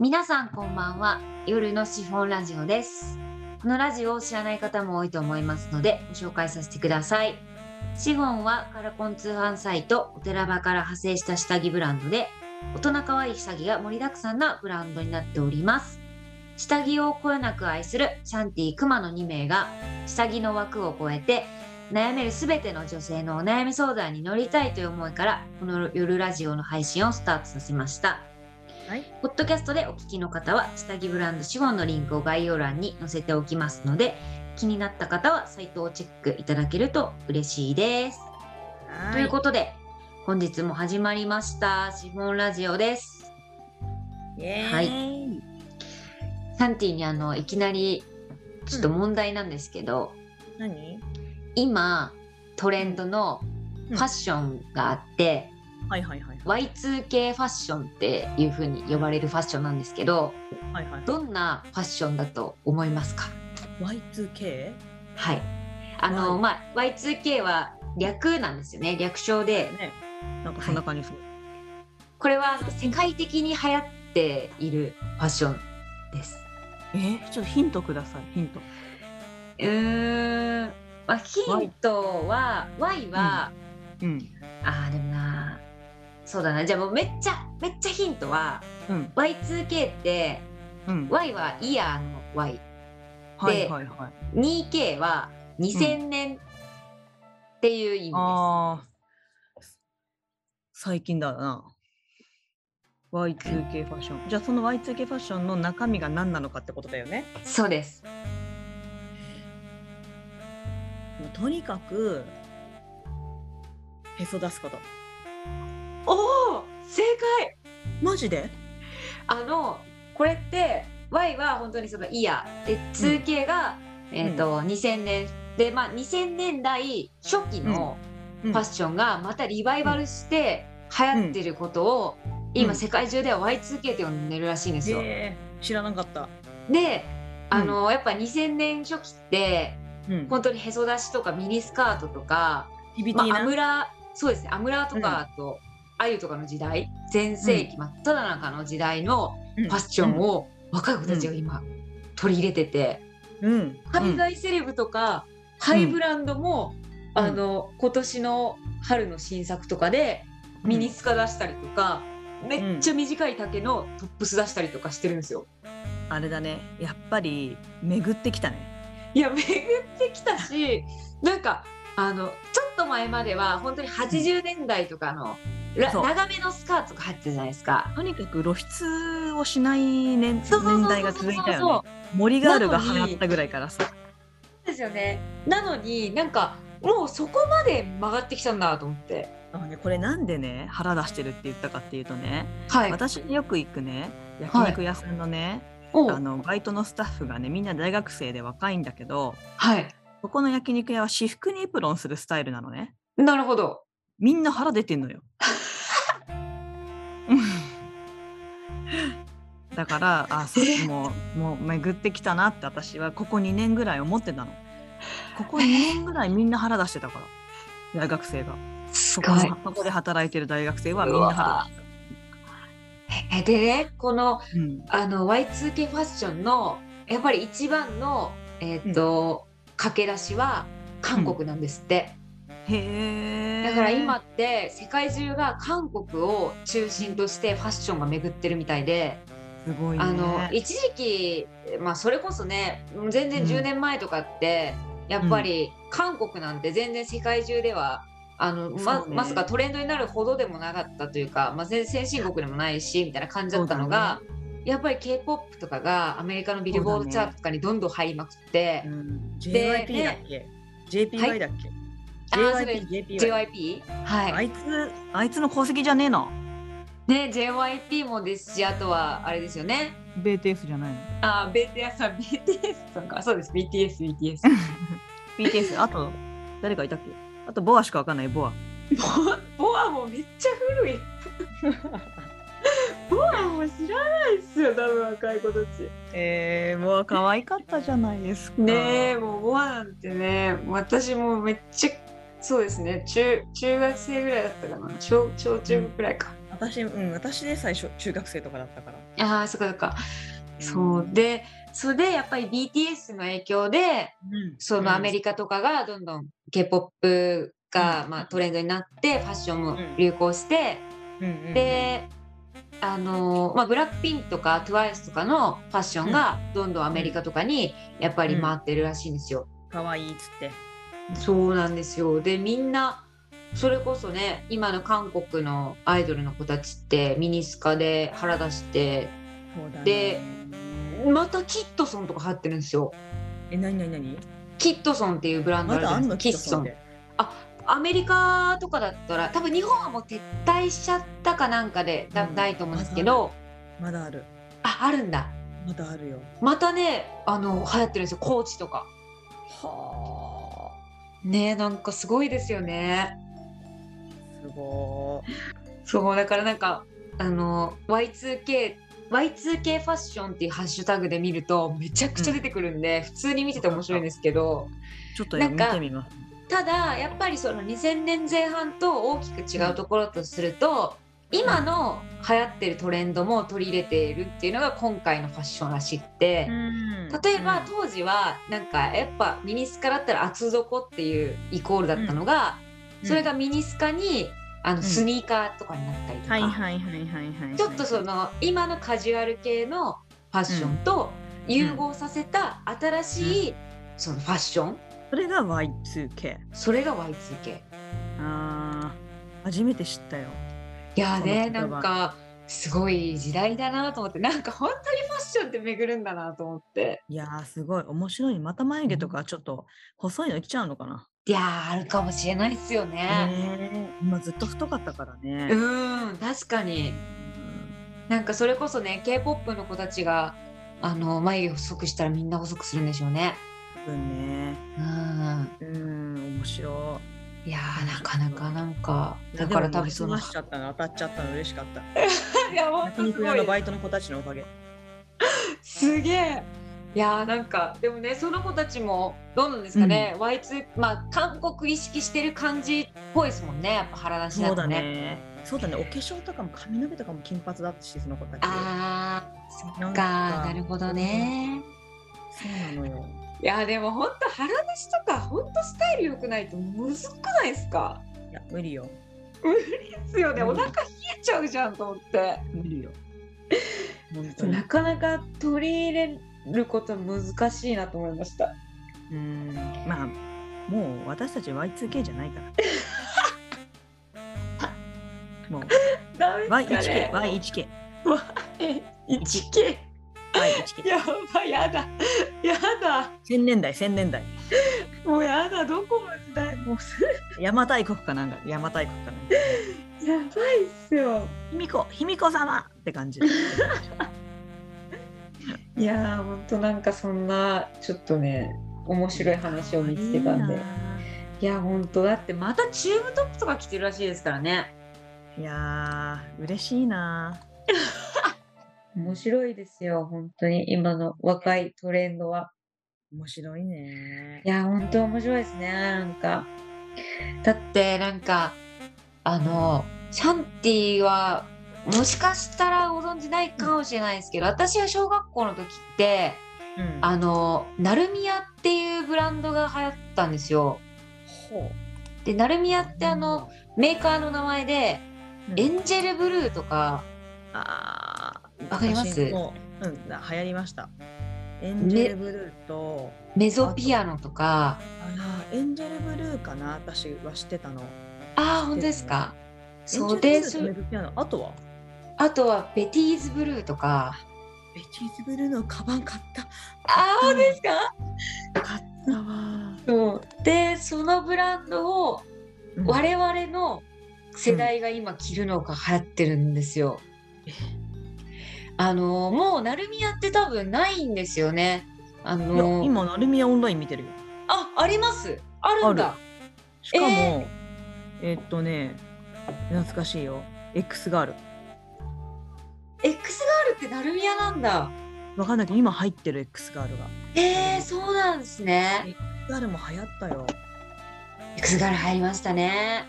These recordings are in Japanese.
皆さんこんばんは。夜のシフォンラジオです。このラジオを知らない方も多いと思いますのでご紹介させてください。シフォンはカラコン通販サイトお寺場から派生した下着ブランドで大人可愛い下着が盛りだくさんなブランドになっております。下着をこよなく愛するシャンティクマの2名が下着の枠を超えて悩めるすべての女性のお悩み相談に乗りたいという思いからこの夜ラジオの配信をスタートさせました。はい。ポッドキャストでお聞きの方は下着ブランドシフォンのリンクを概要欄に載せておきますので気になった方はサイトをチェックいただけると嬉しいです。ということで本日も始まりましたシフォンラジオです。ははいサンティにあのいきなりちょっと問題なんですけど、何？今トレンドのファッションがあって、はいはいはい Y2K ファッションっていう風に呼ばれるファッションなんですけどはいはい。どんなファッションだと思いますか？Y2K？はい。あの、はいまあ、Y2K は略なんですよね。略称で、ね。なんかそんな感じする。これは世界的に流行っているファッションです。えー、ちょっとヒントください。ヒント。うーん、まあ、ヒントは、Y は、うん。ああ、でもな、そうだな。じゃあもうめっちゃ、めっちゃヒントは、うん。Y2K って、うん。Y はイヤーの Y、はいはいはい。2K は2000年っていう意味です。ああ。最近だな。Y2K ファッション。じゃあその Y2K ファッションの中身が何なのかってことだよね。そうです。もうとにかくへそ出すこと。おお正解。マジで？あのこれって Y は本当にそのイヤー。で 2K が、えーと2000年。で、まあ、2000年代初期のうん。ファッションがまたリバイバルして流行ってることを、今うん。世界中では Y2K って呼んでるらしいんですよ。へー知らなかった。であの、やっぱ2000年初期ってうん。本当にへそ出しとかミニスカートとか、まあ、ア。ムラそうですねアムラーとかと、あゆとかの時代全盛期真っ只中の時代のフファッションを若い子たちが今取り入れてて、うん。海外セレブとか、ハイブランドも、うんあの今年の春の新作とかでミニスカ出したりとか、めっちゃ短い丈のトップス出したりとかしてるんですよ。あれだね。やっぱり巡ってきたね。いや巡ってきたしなんかあのちょっと前までは本当に80年代とかの、長めのスカートが入ってたじゃないですか。とにかく露出をしない年年代が続いたよね。森ガールが流行ったぐらいからさ。そうですよね。なのになんかもうそこまで曲がってきたんだと思って。あのね、これなんでね腹出してるって言ったかっていうとね、はい。私よく行くね焼肉屋さんのね、おあのバイトのスタッフがねみんな大学生で若いんだけどはい。ここの焼肉屋は私服にエプロンするスタイルなのねなるほど。みんな腹出てんのよ。だからあそうもうもう巡ってきたなって私はここ2年ぐらい思ってたの。ここ2年ぐらいみんな腹出してたから大学生が。すそこのそこで働いてる大学生はみんな腹出してえでねこのた。うんあの Y2K ファッションのやっぱり一番のえっ、と、駆け出しは韓国なんですって。へえ。だから今って世界中が韓国を中心としてファッションが巡ってるみたいで、すごいね。あの一時期まあそれこそね全然うん10年前とかって、やっぱり韓国なんて全然世界中ではあのまねまさかトレンドになるほどでもなかったというか、まあ、全然先進国でもないしみたいな感じだったのが、やっぱり k p o p とかがアメリカのビルボードチャートとかにどんどん入りまくって、うん、で JYP だっけ、?JPY だっけ、あーそれ ?JYP。JYP はい、あいつ、あいつの功績じゃねえの？ね JYP もですしあとはあれですよね BTS じゃないの？あ BTS さん BTS さんかそうです BTS BTS BTS、あと、誰かいたっけ？あと、ボアしかわかんない、ボア。ボアもめっちゃ古い ボアも知らないっすよ多分若い子たちえー、ボア可愛かったじゃないですか。ねえもうボアなんてね私もめっちゃそうですね。中中学生ぐらいだったかな。小小中学ぐらいか、私、うん、私で最初、中学生とかだったから。ああそっかそっか。そう。でそれでやっぱり BTS の影響でそのアメリカとかがどんどん K-POP が、うん。まあ、トレンドになってファッションも流行して、であのまあ、ブラックピンとか TWICE とかのファッションがどんどんアメリカとかにやっぱり回ってるらしいんですよ。かわいいっつって。そうなんですよ。でみんなそれこそね今の韓国のアイドルの子たちってミニスカで腹出してね。でまたキットソンとか流行ってるんですよ。え、なになになにキットソンっていうブランドあるじゃないですか。キッソン。アメリカとかだったら多分日本はもう撤退しちゃったかなんかでだうん。ないと思うんですけど、まだある。ああるんだ。まだあるよ。またねあの流行ってるんですよ。コーチとか。はねなんかすごいですよねあ。すごそうだからなんかあの Y2K Y2K ファッションっていうハッシュタグで見るとめちゃくちゃ出てくるんで、普通に見てて面白いんですけどい。ちょっと見なんかてみます。ただやっぱりその2000年前半と大きく違うところとすると、今の流行ってるトレンドも取り入れているっていうのが今回のファッションらしくて、例えば当時はなんかやっぱミニスカだったら厚底っていうイコールだったのが、それがミニスカにあのん。スニーカーとかになったりとか。ちょっとその今のカジュアル系のファッションと融合させた新しいそのファッション、それが Y2K。それが Y2K。ああ、初めて知ったよ。いやーねなんかすごい時代だなと思ってなんか本当にファッションって巡るんだなと思っていやーすごい面白い。また眉毛とかちょっと細いの来ちゃうのかな？いやーあるかもしれないですよね。今ずっと太かったからね。うん確かになんかそれこそね K-POP の子たちがあの眉毛細くしたらみんな細くするんでしょうね。多分ね。うんうん、面白いやーなかなかなんかい。だから多分そのしちゃったの当たっちゃったの嬉しかった。いや本焼当すごい肉屋のバイトの子たちのおかげ。すげえいやーなんかでもねその子たちもどうなんですかね、Y2 まあ韓国意識してる感じっぽいですもんねやっぱ腹出しそうだだとね。ね。そうだね。お化粧とかも髪の毛とかも金髪だったし、その子たち。あーそっかなるほどね。そうなのよ。いやでも本当腹出しとか本当スタイル良くないとむずくないですか？いや、無理よ。無理ですよねうんお腹冷えちゃうじゃんと思って無理よ。な。かなか取り入れること難しいなと思いましたうん。まあ、もう私たち Y2K じゃないから。もうダメ Y1K、Y1K、1K Y1K。やばいやだやだ千年代、千年代。もうやだどこの時代もう邪馬台国かなんか、邪馬台国かなんか。やばいっすよ卑弥呼、卑弥呼様って感じ。いやーほんとなんかそんなちょっとね面白い話を見つけたんでいやほんとだってまたチューブトップとか着てるらしいですからねないやー、嬉しいな。面白いですよ本当に。今の若いトレンドは。面白いね。い。や本当面白いですねなんか。だってなんかあのシャンティはもしかしたらご存知ないかもしれないですけど私は小学校の時ってうん。あのナルミヤっていうブランドが流行ったんですよ。ほでナルミヤってあのメーカーの名前でう。エンジェルブルーとかあーわかります？私もうん、流行りました。エンジェルブルーと、メゾピアノとか。あーエンジェルブルーかな？私は知ってたの。ああ本当ですか？そうでジェルブルーとメゾピアノ？あとは？あとはベティーズブルーとか。ベティーズブルーのカバン買った。ああ本当ですか？買ったわ。そう。でそのブランドをうん。我々の世代が今着るのが流行ってるんですよ。えあのもう成宮って多分ないんですよね。あの今、ナルミヤオンライン見てるよ。あありますあるんだ。しかも、えーっとね、懐かしいよ。X ガール。X ガールって成宮なんだ。わかんないけど、今入ってる X ガールが。えー、そうなんですね。X ガールも流行ったよ。X ガール入りましたね。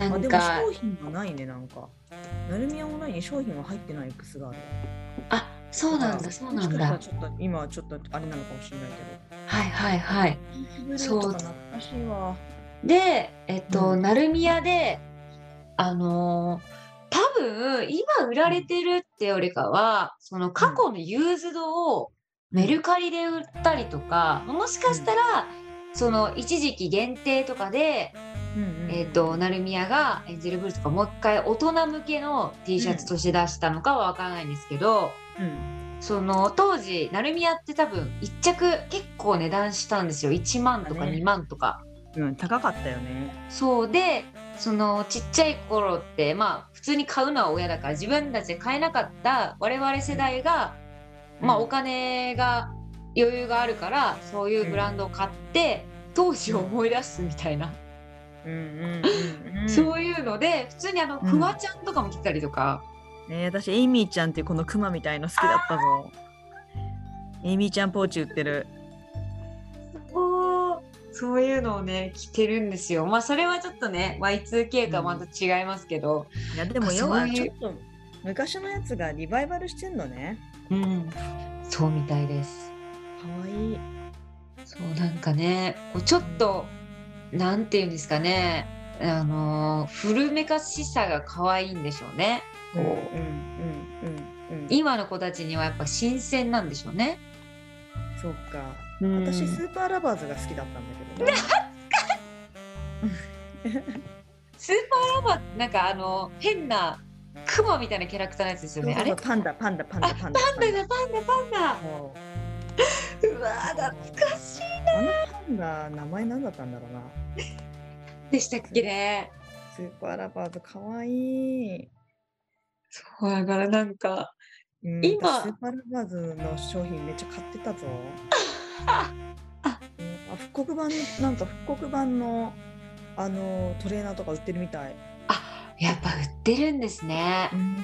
あでもなんか商品はないねなんか。ナルミアオンラインに商品は入ってない靴があるわ。あそうなんだそうなんだちょっと今はちょっとあれなのかもしれないはいはいはいけど。そう。でえっと、うん鳴宮であのー多分今売られてるってよりかはその過去のユーズドをメルカリで売ったりとか、もしかしたらその一時期限定とかで、えっと鳴宮がエンジェルブルーとかもう一回大人向けの T シャツとして出したのかは分からないんですけど、うん。その当時鳴宮って多分一着結構値段したんですよ。1万とかね。2万とか。うん、高かったよね。そう。でそのちっちゃい頃ってまあ普通に買うのは親だから自分たちで買えなかった我々世代が、まあうんお金が余裕があるからそういうブランドを買って、当時を思い出すみたいな。そういうので普通にあの、うんフワちゃんとかも着てたりとかね私エイミーちゃんっていうこのクマみたいの好きだったぞ。エイミーちゃんポーチ売ってる。そうそういうのをね着てるんですよまあそれはちょっとね Y2K とはまた違いますけど、いやでもあ要はちょっと昔のやつがリバイバルしてんのね。うんそうみたいです。かわいい。そうなんかねこうちょっとなんていうんですかね。あのー古めかしさが可愛いんでしょうね。こう、うんうんうんうんうん。今の子たちにはやっぱ新鮮なんでしょうね、そっか。うん。私スーパーラバーズが好きだったんだけどね。SUPER LOVER なんかあの変なクマみたいなキャラクターのやつですよね。あれ？パンダパンダパンダあパンダ。パンダだパンダパンダ。そう。うわー懐かしいあのパンダ名前なんだったんだろうな。でしたっけね SUPER LOVERS かわいい。そうだからなんかうん今私 SUPER LOVERS の商品めっちゃ買ってたぞ。あうんあ復刻版のなんか復刻版のあのトレーナーとか売ってるみたい。やっぱ売ってるんですねうん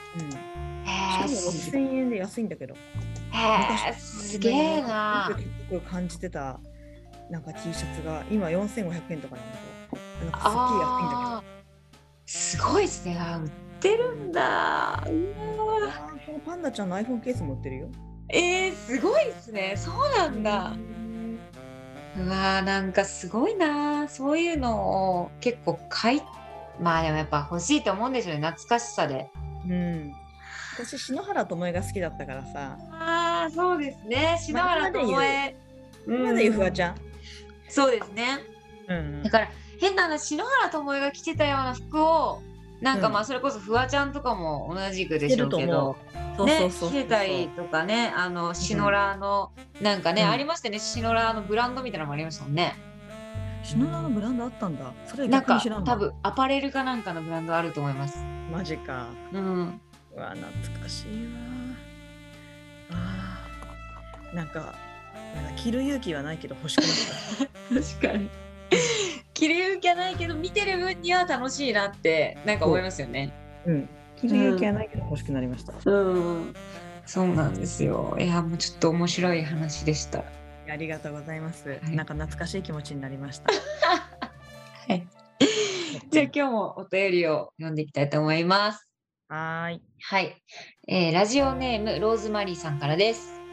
へーしかもす6000円で安いんだけど。へーすげえな結構感じてたなんか T シャツが今4500円とかなんだけど。なんかすっげえ安いんだけど。すごいですね。あ売ってるんだ。このパンダちゃんの iPhone ケースも売ってるよ。えー、すごいですね。そうなんだ。うわーなんかすごいな。そういうのを結構買いまあでもやっぱ欲しいと思うんですよね。懐かしさで。うん。私篠原ともえが好きだったからさ。ああそうですね。篠原ともえ今でいうフワちゃん。そうですね。うんだから変な話篠原ともえが着てたような服をなんかうん。まあそれこそフワちゃんとかも同じくでしょうけど、そうね着てたりとかねあのシノラーの、なんかね、うん。ありましたね。シノラーのブランドみたいなのもありましたもんね。篠原のブランドあったんだ。それなんか多分アパレルかなんかのブランドあると思います。マジか。うん。うわ懐かしいわ。あなんか着る勇気はないけど欲しくなった。確かに着る勇気はないけど見てる分には楽しいなってなんか思いますよねうん。着る勇気はないけど欲しくなりました。うんそうなんですよいやもうちょっと面白い話でしたありがとうございます。いなんか懐かしい気持ちになりました。はいじゃあ今日もお便りを読んでいきたいと思いますはーい。はい、えーラジオネームローズマリーさんからです。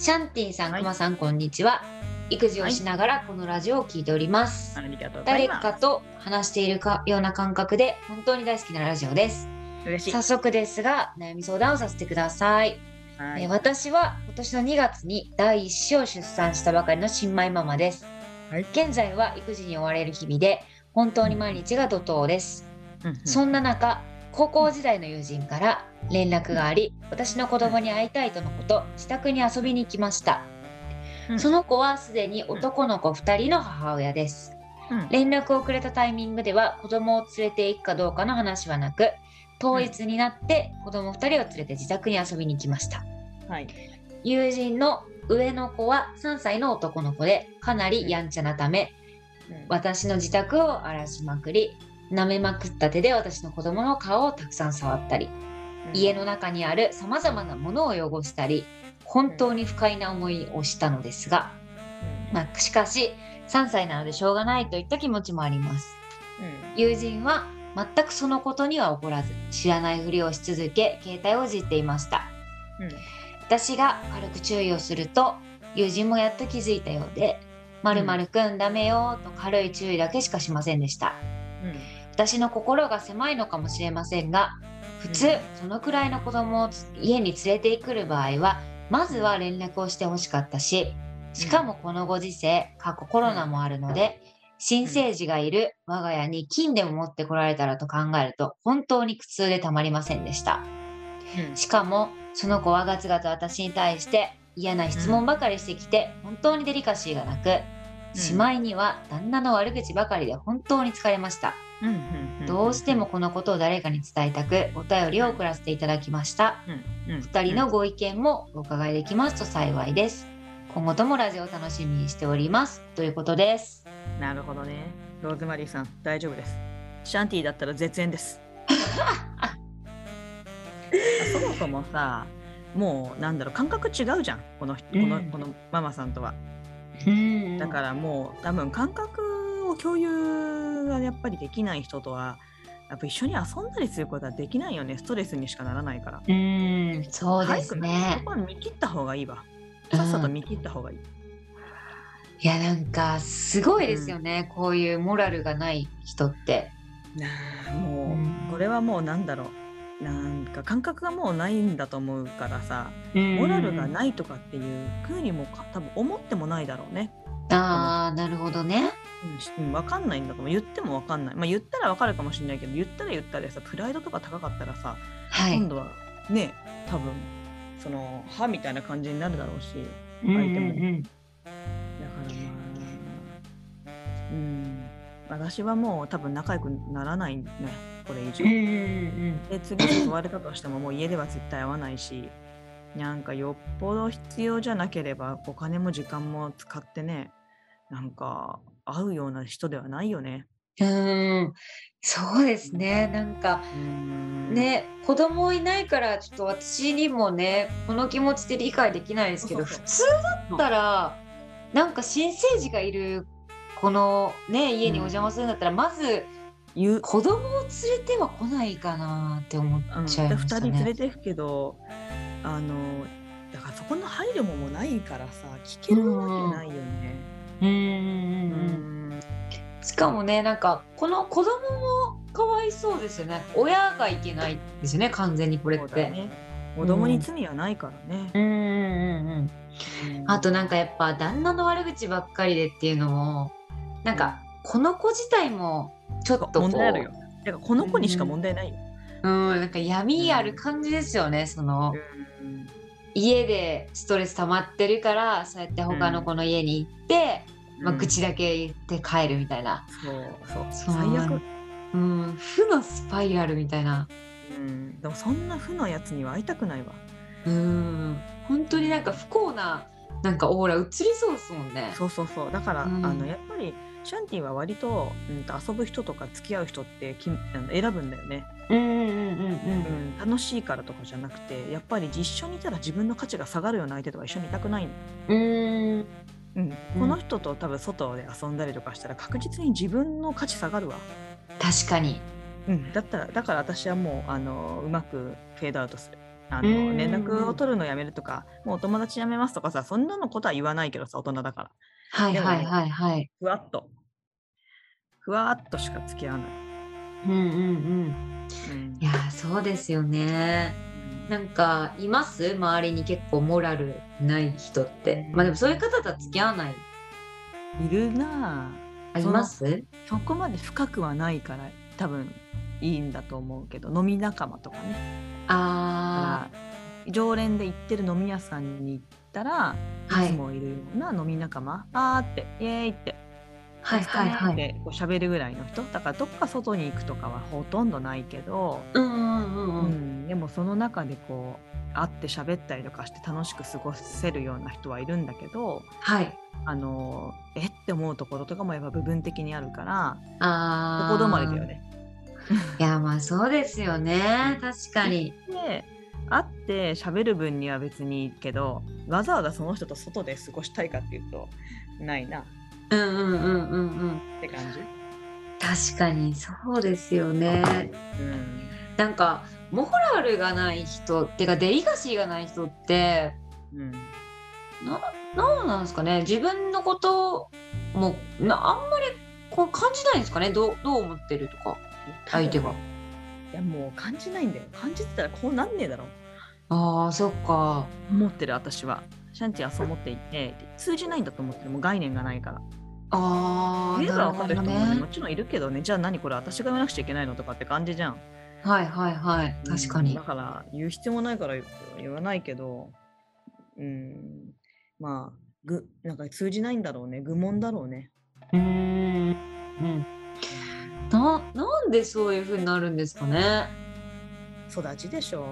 シャンティンさん、はいさん、こんにちは。育児をしながらこのラジオを聞いております。誰かと話しているかような感覚で本当に大好きなラジオです。嬉しい。早速ですが、悩み相談をさせてください。はいえー私は今年の2月に第一子を出産したばかりの新米ママです。はい現在は育児に追われる日々で、本当に毎日が怒涛です。うんうんそんな中、高校時代の友人から連絡があり、私の子供に会いたいとのこと、自宅に遊びに行きました。うんその子はすでに男の子2人の母親です。うん連絡をくれたタイミングでは子供を連れて行くかどうかの話はなく、当日になって子供2人を連れて自宅に遊びに行きました。はい。友人の上の子は3歳の男の子でかなりやんちゃなため、私の自宅を荒らしまくり舐めまくった手で私の子供の顔をたくさん触ったり家の中にあるさまざまなものを汚したり本当に不快な思いをしたのですが、まあ、しかし3歳なのでしょうがないといった気持ちもあります。友人は全くそのことには怒らず知らないふりをし続け携帯をいじっていました。私が軽く注意をすると友人もやっと気づいたようで「まるまるくんダメよ」と軽い注意だけしかしませんでした。私の心が狭いのかもしれませんが普通、うんそのくらいの子供を家に連れてくる場合はまずは連絡をしてほしかったししかもこのご時世過去コロナもあるので新生児がいる我が家に金でも持ってこられたらと考えると本当に苦痛でたまりませんでした。しかもその子はガツガツ私に対して嫌な質問ばかりしてきて本当にデリカシーがなくしまいには旦那の悪口ばかりで本当に疲れましたどうしてもこのことを誰かに伝えたくお便りを送らせていただきました。2人のご意見もお伺いできますと幸いです。今後ともラジオを楽しみにしております。ということです。なるほどね。ローズマリーさん大丈夫です。シャンティだったら絶縁です。そもそもさもうなんだろう感覚違うじゃん。この人この,、うん。このママさんとは。うん。だからもう多分感覚を共有がやっぱりできない人とはやっぱ一緒に遊んだりすることはできないよね。ストレスにしかならないから。うん。そうですね。そこは見切った方がいいわ。さっさと見切った方がいい、いやなんかすごいですよね、こういうモラルがない人って。もう、うん。これはもうなんだろう。なんか感覚がもうないんだと思うからさ。モモラルがないとかっていうふうにもか多分思ってもないだろうね。ああなるほどね。うん分かんないんだと思う言っても分かんない。まあ言ったら分かるかもしれないけど言ったら言ったでさプライドとか高かったらさ、はい。今度はね多分その歯みたいな感じになるだろうしうん相手もうんだからまあうん私はもう多分仲良くならないねこれ以上。うんうんうんで次誘われたとしてももう家では絶対会わないしなんかよっぽど必要じゃなければお金も時間も使ってねなんか会うような人ではないよね。うん。うんそうですね。なんかうんね子供いないからちょっと私にもねこの気持ちで理解できないですけど普通だったらなんか新生児がいるこのね家にお邪魔するんだったら、まず子供を連れては来ないかなって思っうん、ちゃいで2ましたね。人連れていくけどあのだからそこの配慮ももうないからさ聞けるわけないよね。うんうんううんうんしかもねなんかこの子供もかわいそうですよね親がいけないですよね完全にこれって。ね。子供に罪はないからね。うんうんうんうんあとなんかやっぱ旦那の悪口ばっかりでっていうのもなんかこの子自体もちょっと問題あるよ。だからこの子にしか問題ないよ。うんなんか闇ある感じですよねそのうん家でストレス溜まってるからそうやって他の子の家に行って、まあ、口だけ言って帰るみたいな、そうそう。そう。最悪、うん、負のスパイラルみたいな。うん、でもそんな負のやつには会いたくないわ。うん。本当になんか不幸ななんかオーラ映りそうですもんね。そうそうそう。だから、うん。あのやっぱりシャンティは割と,、うん、と遊ぶ人とか付き合う人ってきあの選ぶんだよね、うんうんうんうんうん、楽しいからとかじゃなくてやっぱり一緒にいたら自分の価値が下がるような相手とか一緒にいたくないうん。うん、この人と多分外で遊んだりとかしたら確実に自分の価値下がるわ、確かに。うん、だったらだから私はもうあのうまくフェードアウトするあのうん。連絡を取るのやめるとかもうお友達やめますとかさそんなのことは言わないけどさ大人だから。はいはいはいはい。ふわっと。ふわっとしか付き合わない、うんうんうん。うん。いやーそうですよね。なんかいます？周りに結構モラルない人って。まあでもそういう方とは付き合わない。いるなあ。あります？そこまで深くはないから多分いいんだと思うけど飲み仲間とかねあ常連で行ってる飲み屋さんに行ったら、はいいつもいるような飲み仲間、あーってイエーイってあ。はいはいはい。でこう喋るぐらいの人だからどっか外に行くとかはほとんどないけど、うんうんうんううん。ん、でもその中でこう会って喋ったりとかして楽しく過ごせるような人はいるんだけどはい。あのえって思うところとかもやっぱ部分的にあるからああ。ここ止まりだよ。ね。いやまあそうですよね。確かに。で会って喋る分には別にいいけどわざわざその人と外で過ごしたいかっていうとないなっうんうんうんうんうん。て感じ？確かにそうですよね。うんなんかモラルがない人ってかデリカシーがない人ってうんななんなんですかね自分のこともなあんまりこう感じないんですかねどうどう思ってるとか相手が。いやもう感じないんだよ。感じてたらこうなんねえだろ。あーそっか。思ってる私は。シャンティはそう思っていて通じないんだと思ってる。もう概念がないから。あー言えば分かる人もねもちろんいるけどね。じゃあ何これ私が言わなくちゃいけないのとかって感じじゃん。はいはいはい。確かに。うんだ。から言う必要もないから言わないけどうんまあぐなんか通じないんだろうね。愚問だろうね。うーんうんななんでそういう風になるんですかね？育ちでしょ？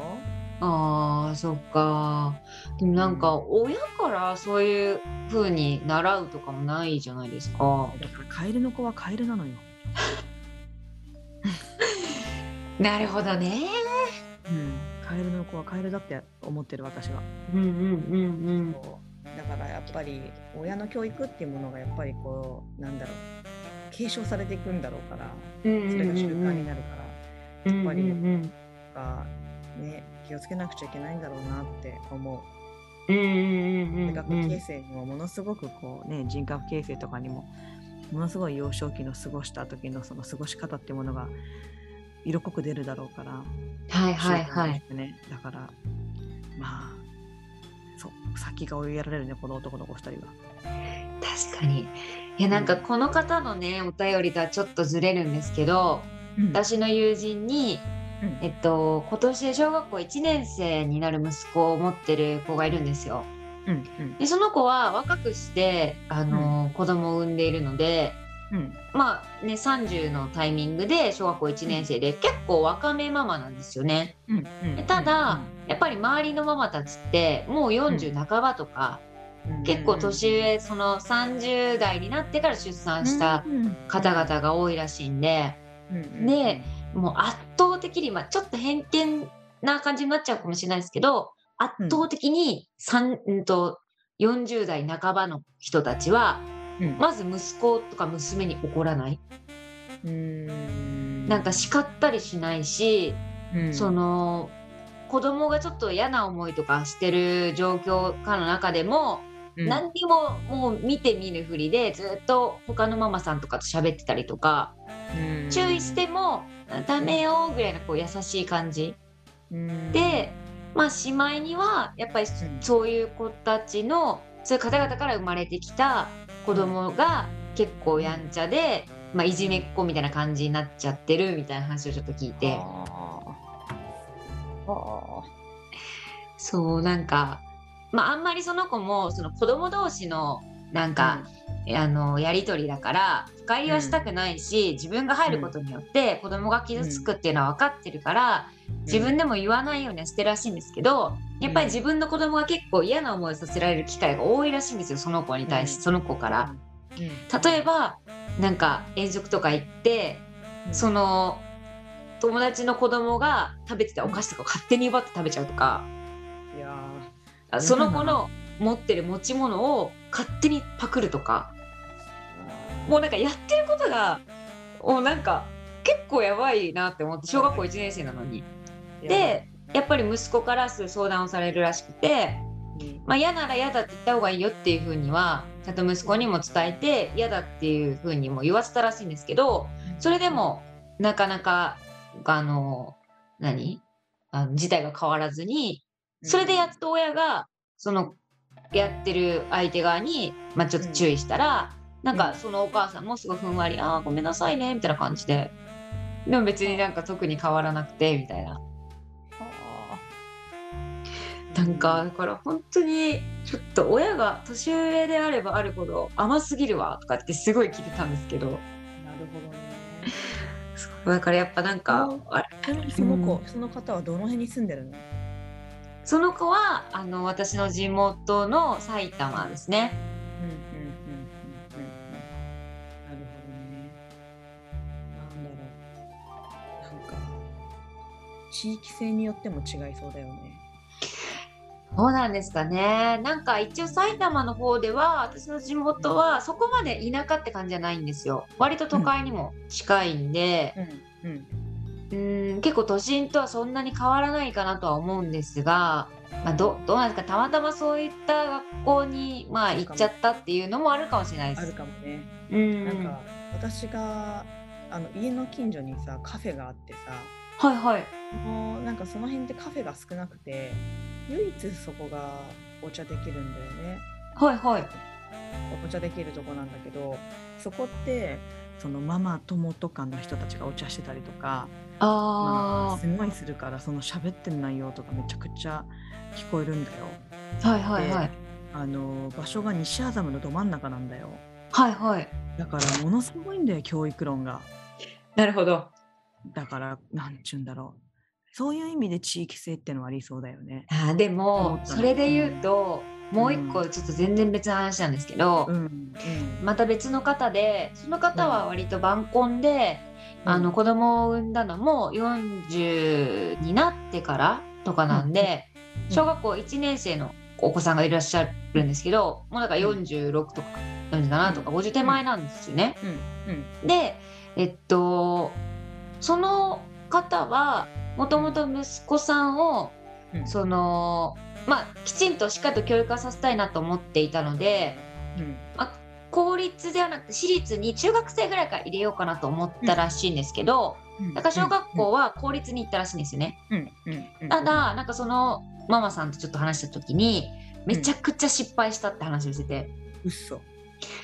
あーそっか。でもなんか親からそういう風に習うとかもないじゃないですか。だからカエルの子はカエルなのよ、なるほどね。うん、カエルの子はカエルだって思ってる私は。うんうんうん。そう。だからやっぱり親の教育っていうものがやっぱりこうなんだろう継承されていくんだろうからうん。それが習慣になるから、やっぱりうんうんがね気をつけなくちゃいけないんだろうなって思うで学校形成にもものすごくこうね人格形成とかにもものすごい幼少期の過ごした時のその過ごし方っていうものが色濃く出るだろうから。はいはいはい。ね、だからまあそう先が追いやられるねこの男の子2人は。確かに。いやなんかこの方のねお便りとはちょっとずれるんですけど、私の友人に、うん。えっと今年小学校1年生になる息子を持ってる子がいるんですよ。うんうん。でその子は若くしてあの、子供を産んでいるのでうん。まあね30のタイミングで小学校1年生で、結構若めママなんですよね。うんうん。ただ、やっぱり周りのママたちってもう40半ばとか、結構年上その30代になってから出産した方々が多いらしいんで、でもう圧倒的に、まあ、ちょっと偏見な感じになっちゃうかもしれないですけど圧倒的に3、うんと40代半ばの人たちはうん。まず息子とか娘に怒らない、うん。なんか叱ったりしないし、うん。その子供がちょっと嫌な思いとかしてる状況下の中でも、うん。何にももう見て見ぬふりでずっと他のママさんとかと喋ってたりとか、うん。注意しても「ダメよ」ぐらいのこう優しい感じ。うん。で、まあしまいにはやっぱりそういう子たちのそういう方々から生まれてきた子供が結構やんちゃで、まあ、いじめっ子みたいな感じになっちゃってるみたいな話をちょっと聞いて。そうなんか、まあ、あんまりその子もその子供同士のなんーか、あのやり取りだから深入りはしたくないし、自分が入ることによって子供が傷つくっていうのは分かってるから、自分でも言わないようにはしてるらしいんですけどやっぱり自分の子供が結構嫌な思いをさせられる機会が多いらしいんですよその子に対して、うん。その子から。うん。例えばなんか遠足とか行ってうん。その友達の子供が食べてたお菓子とかを勝手に奪って食べちゃうとか。その子の持ってる持ち物を勝手にパクるとか。ーもうなんかやってることがもうなんか結構やばいなって思って小学校1年生なのに。でやっぱり息子から相談をされるらしくて、うん。まあ、嫌なら嫌だって言った方がいいよっていうふうにはちゃんと息子にも伝えて嫌だっていうふうにも言わせたらしいんですけどそれでもなかなかあの何？あの事態が変わらずにそれでやっと親がそのやってる相手側に、まあ、ちょっと注意したら、なんかそのお母さんもすごいふんわり「ああごめんなさいね」みたいな感じで。でも別になんか特に変わらなくてみたいな。なんかだから本当にちょっと親が年上であればあるほど甘すぎるわとかってすごい聞いてたんですけど。なるほどね。だからやっぱなんかその子、その方はどの辺に住んでるの？その子はあの私の地元の埼玉ですね。地域性によっても違いそうだよね。そうなんですかね。なんか一応埼玉の方では私の地元はそこまで田舎って感じじゃないんですよ。割と都会にも近いんで、うんうんうん、結構都心とはそんなに変わらないかなとは思うんですが、まあ、どどうなんですかたまたまそういった学校に、まあ、行っちゃったっていうのもあるかもしれないです。あるかもね。うん、なんか私があの家の近所にさカフェがあってさはいはい。もうなんかその辺ってカフェが少なくて唯一そこがお茶できるんだよねはいはい。お茶できるとこなんだけどそこってそのママ友とかの人たちがお茶してたりとかまああすごいするからその喋ってる内容とかめちゃくちゃ聞こえるんだよ。あ、はいはいはい。あの場所が西麻布のど真ん中なんだよ。はいはい。だからものすごいんだよ教育論が。なるほど。だからなんちゅうんだろう。そういう意味で地域性ってのはありそうだよね。あーで思もそれで言うと、もう一個ちょっと全然別の話なんですけど、うん。うん。また別の方でその方は割と晩婚で、うんあの子供を産んだのも40になってからとかなんで、うん。小学校1年生のお子さんがいらっしゃるんですけどもうだから46とか47とか50手前なんですよね。でえっとその方はもともと息子さんをうん。そのまあきちんとしっかりと教育化させたいなと思っていたのでうん公立ではなくて私立に中学生ぐらいから入れようかなと思ったらしいんですけど、うん。だから小学校は公立に行ったらしいんですよね。ただなんかそのママさんとちょっと話した時にめちゃくちゃ失敗したって話をしてて、うっそ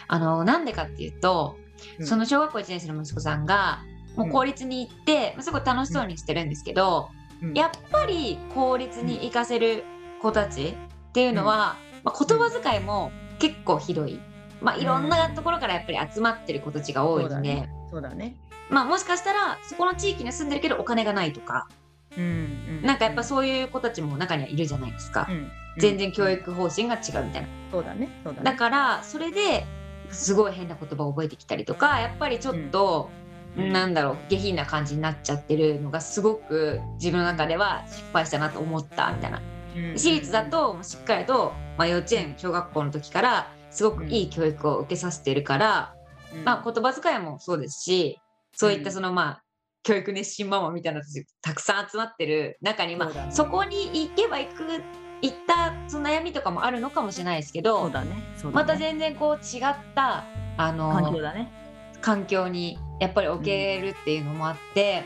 あのなんでかっていうと、うん。その小学校1年生の息子さんがもう公立に行って、まあすごい楽しそうにしてるんですけど、うん。やっぱり公立に行かせる子たちっていうのは、まあ、言葉遣いも結構ひどい。まあ、いろんなところからやっぱり集まってる子たちが多いんで、そうだね。そうだね。まあ、もしかしたらそこの地域に住んでるけどお金がないとか、うんなんかやっぱそういう子たちも中にはいるじゃないですか、うん。全然教育方針が違うみたいな。そうだね。そうだね。だからそれですごい変な言葉を覚えてきたりとかやっぱりちょっと、うん。なんだろう下品な感じになっちゃってるのがすごく自分の中では失敗したなと思ったみたいな。うん。私立だとしっかりと、まあ、幼稚園小学校の時からすごくいい教育を受けさせてるから、うん。まあ、言葉遣いもそうですしそういったそのまあ教育熱心ママみたいな人たちたくさん集まってる中に、まあ、そこに行けば行く行ったその悩みとかもあるのかもしれないですけど、ね。ね。また全然こう違ったあの環境だね。環境にやっぱり置けるっていうのもあって、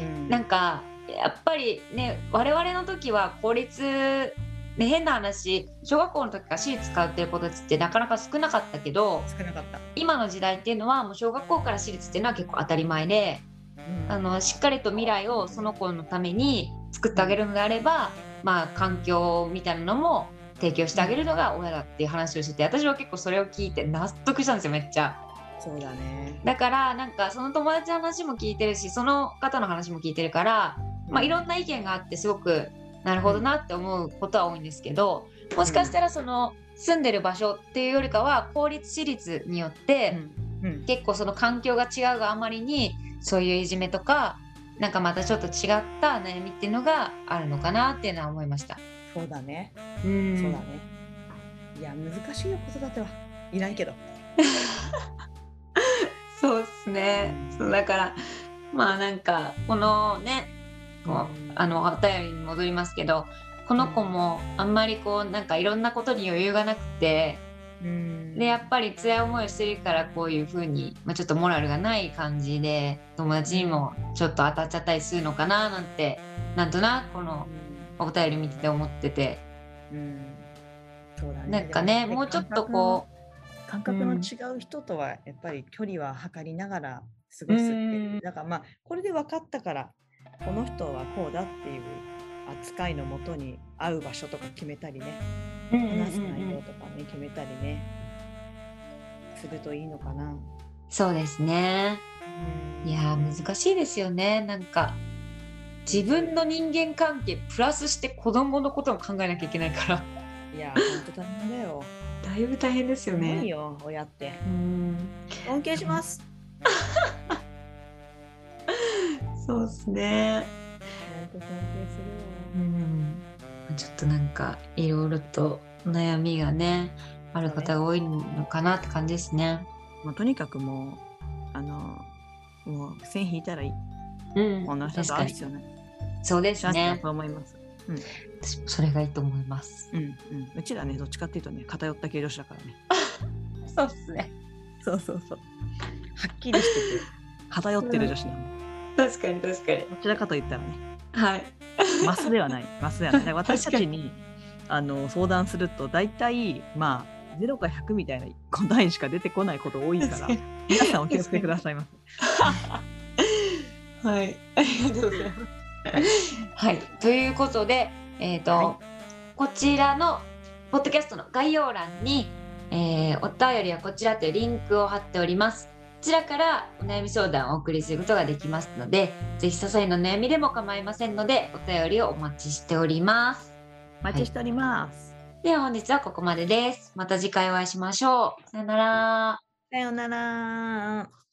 うん。なんかやっぱりね我々の時は公立ね変な話小学校の時から私立通ってる子たちってなかなか少なかったけど少なかった。今の時代っていうのはもう小学校から私立っていうのは結構当たり前でうん。あのしっかりと未来をその子のために作ってあげるのであれば、まあ環境みたいなのも提供してあげるのが親だっていう話をしてて私は結構それを聞いて納得したんですよめっちゃ。そうだね。だからなんかその友達の話も聞いてるしその方の話も聞いてるから、まあ、いろんな意見があってすごくなるほどなって思うことは多いんですけどもしかしたらその住んでる場所っていうよりかは公立私立によって結構その環境が違うがあまりにそういういじめとかなんかまたちょっと違った悩みっていうのがあるのかなっていうのは思いました。そうだね。うん。そうだね。いや難しいよ子育てはいないけど。そうですね。そうだからまあなんかこのねこううん。あのお便りに戻りますけどこの子もあんまりこうなんかいろんなことに余裕がなくてうん。でやっぱり辛い思いをしてるからこういう風にまあ、ちょっとモラルがない感じで友達にもちょっと当たっちゃったりするのかななんてなんとなくこのお便り見てて思ってて。うん。そうだね。なんかねでももうちょっとこ感覚の違う人とはやっぱり距離は測りながら過ごすっていう。うん。だからまあこれで分かったからこの人はこうだっていう扱いのもとに会う場所とか決めたりねう話す内容とかね決めたりねするといいのかな。そうですね。いやー難しいですよねなんか自分の人間関係プラスして子供のことも考えなきゃいけないからいや本当大変だよ。だいぶ大変ですよすごいね。よ親って。うん尊敬します。そうですね。本当尊敬するよ。うんちょっとなんかいろいろと悩みがねある方が多いのかなって感じですね。まあ、とにかくもう、あの、もう線引いたらいい。うん、こんな人と会う必要ない。そうですね。と思います。私もそれがいいと思います。うんうん。うちらね、どっちかっていうとね、偏った系女子だからね。そうですね。そうそうそう。はっきりしてて、偏ってる女子なの。確かに確かに。どちらかと言ったらね、はい。マスではない。マスではない。私たちにあの相談すると、大体、まあ、0か100みたいな答えしか出てこないこと多いから、皆さんお気をつけくださいませ。はい。ありがとうございます。はい。ということで、えっ、と、はこちらのポッドキャストの概要欄に、えーお便りはこちらというリンクを貼っております。こちらからお悩み相談をお送りすることができますので、ぜひ些細な悩みでも構いませんので、お便りをお待ちしております。お待ちしております。では本日はここまでです。また次回お会いしましょう。さよなら。さようなら。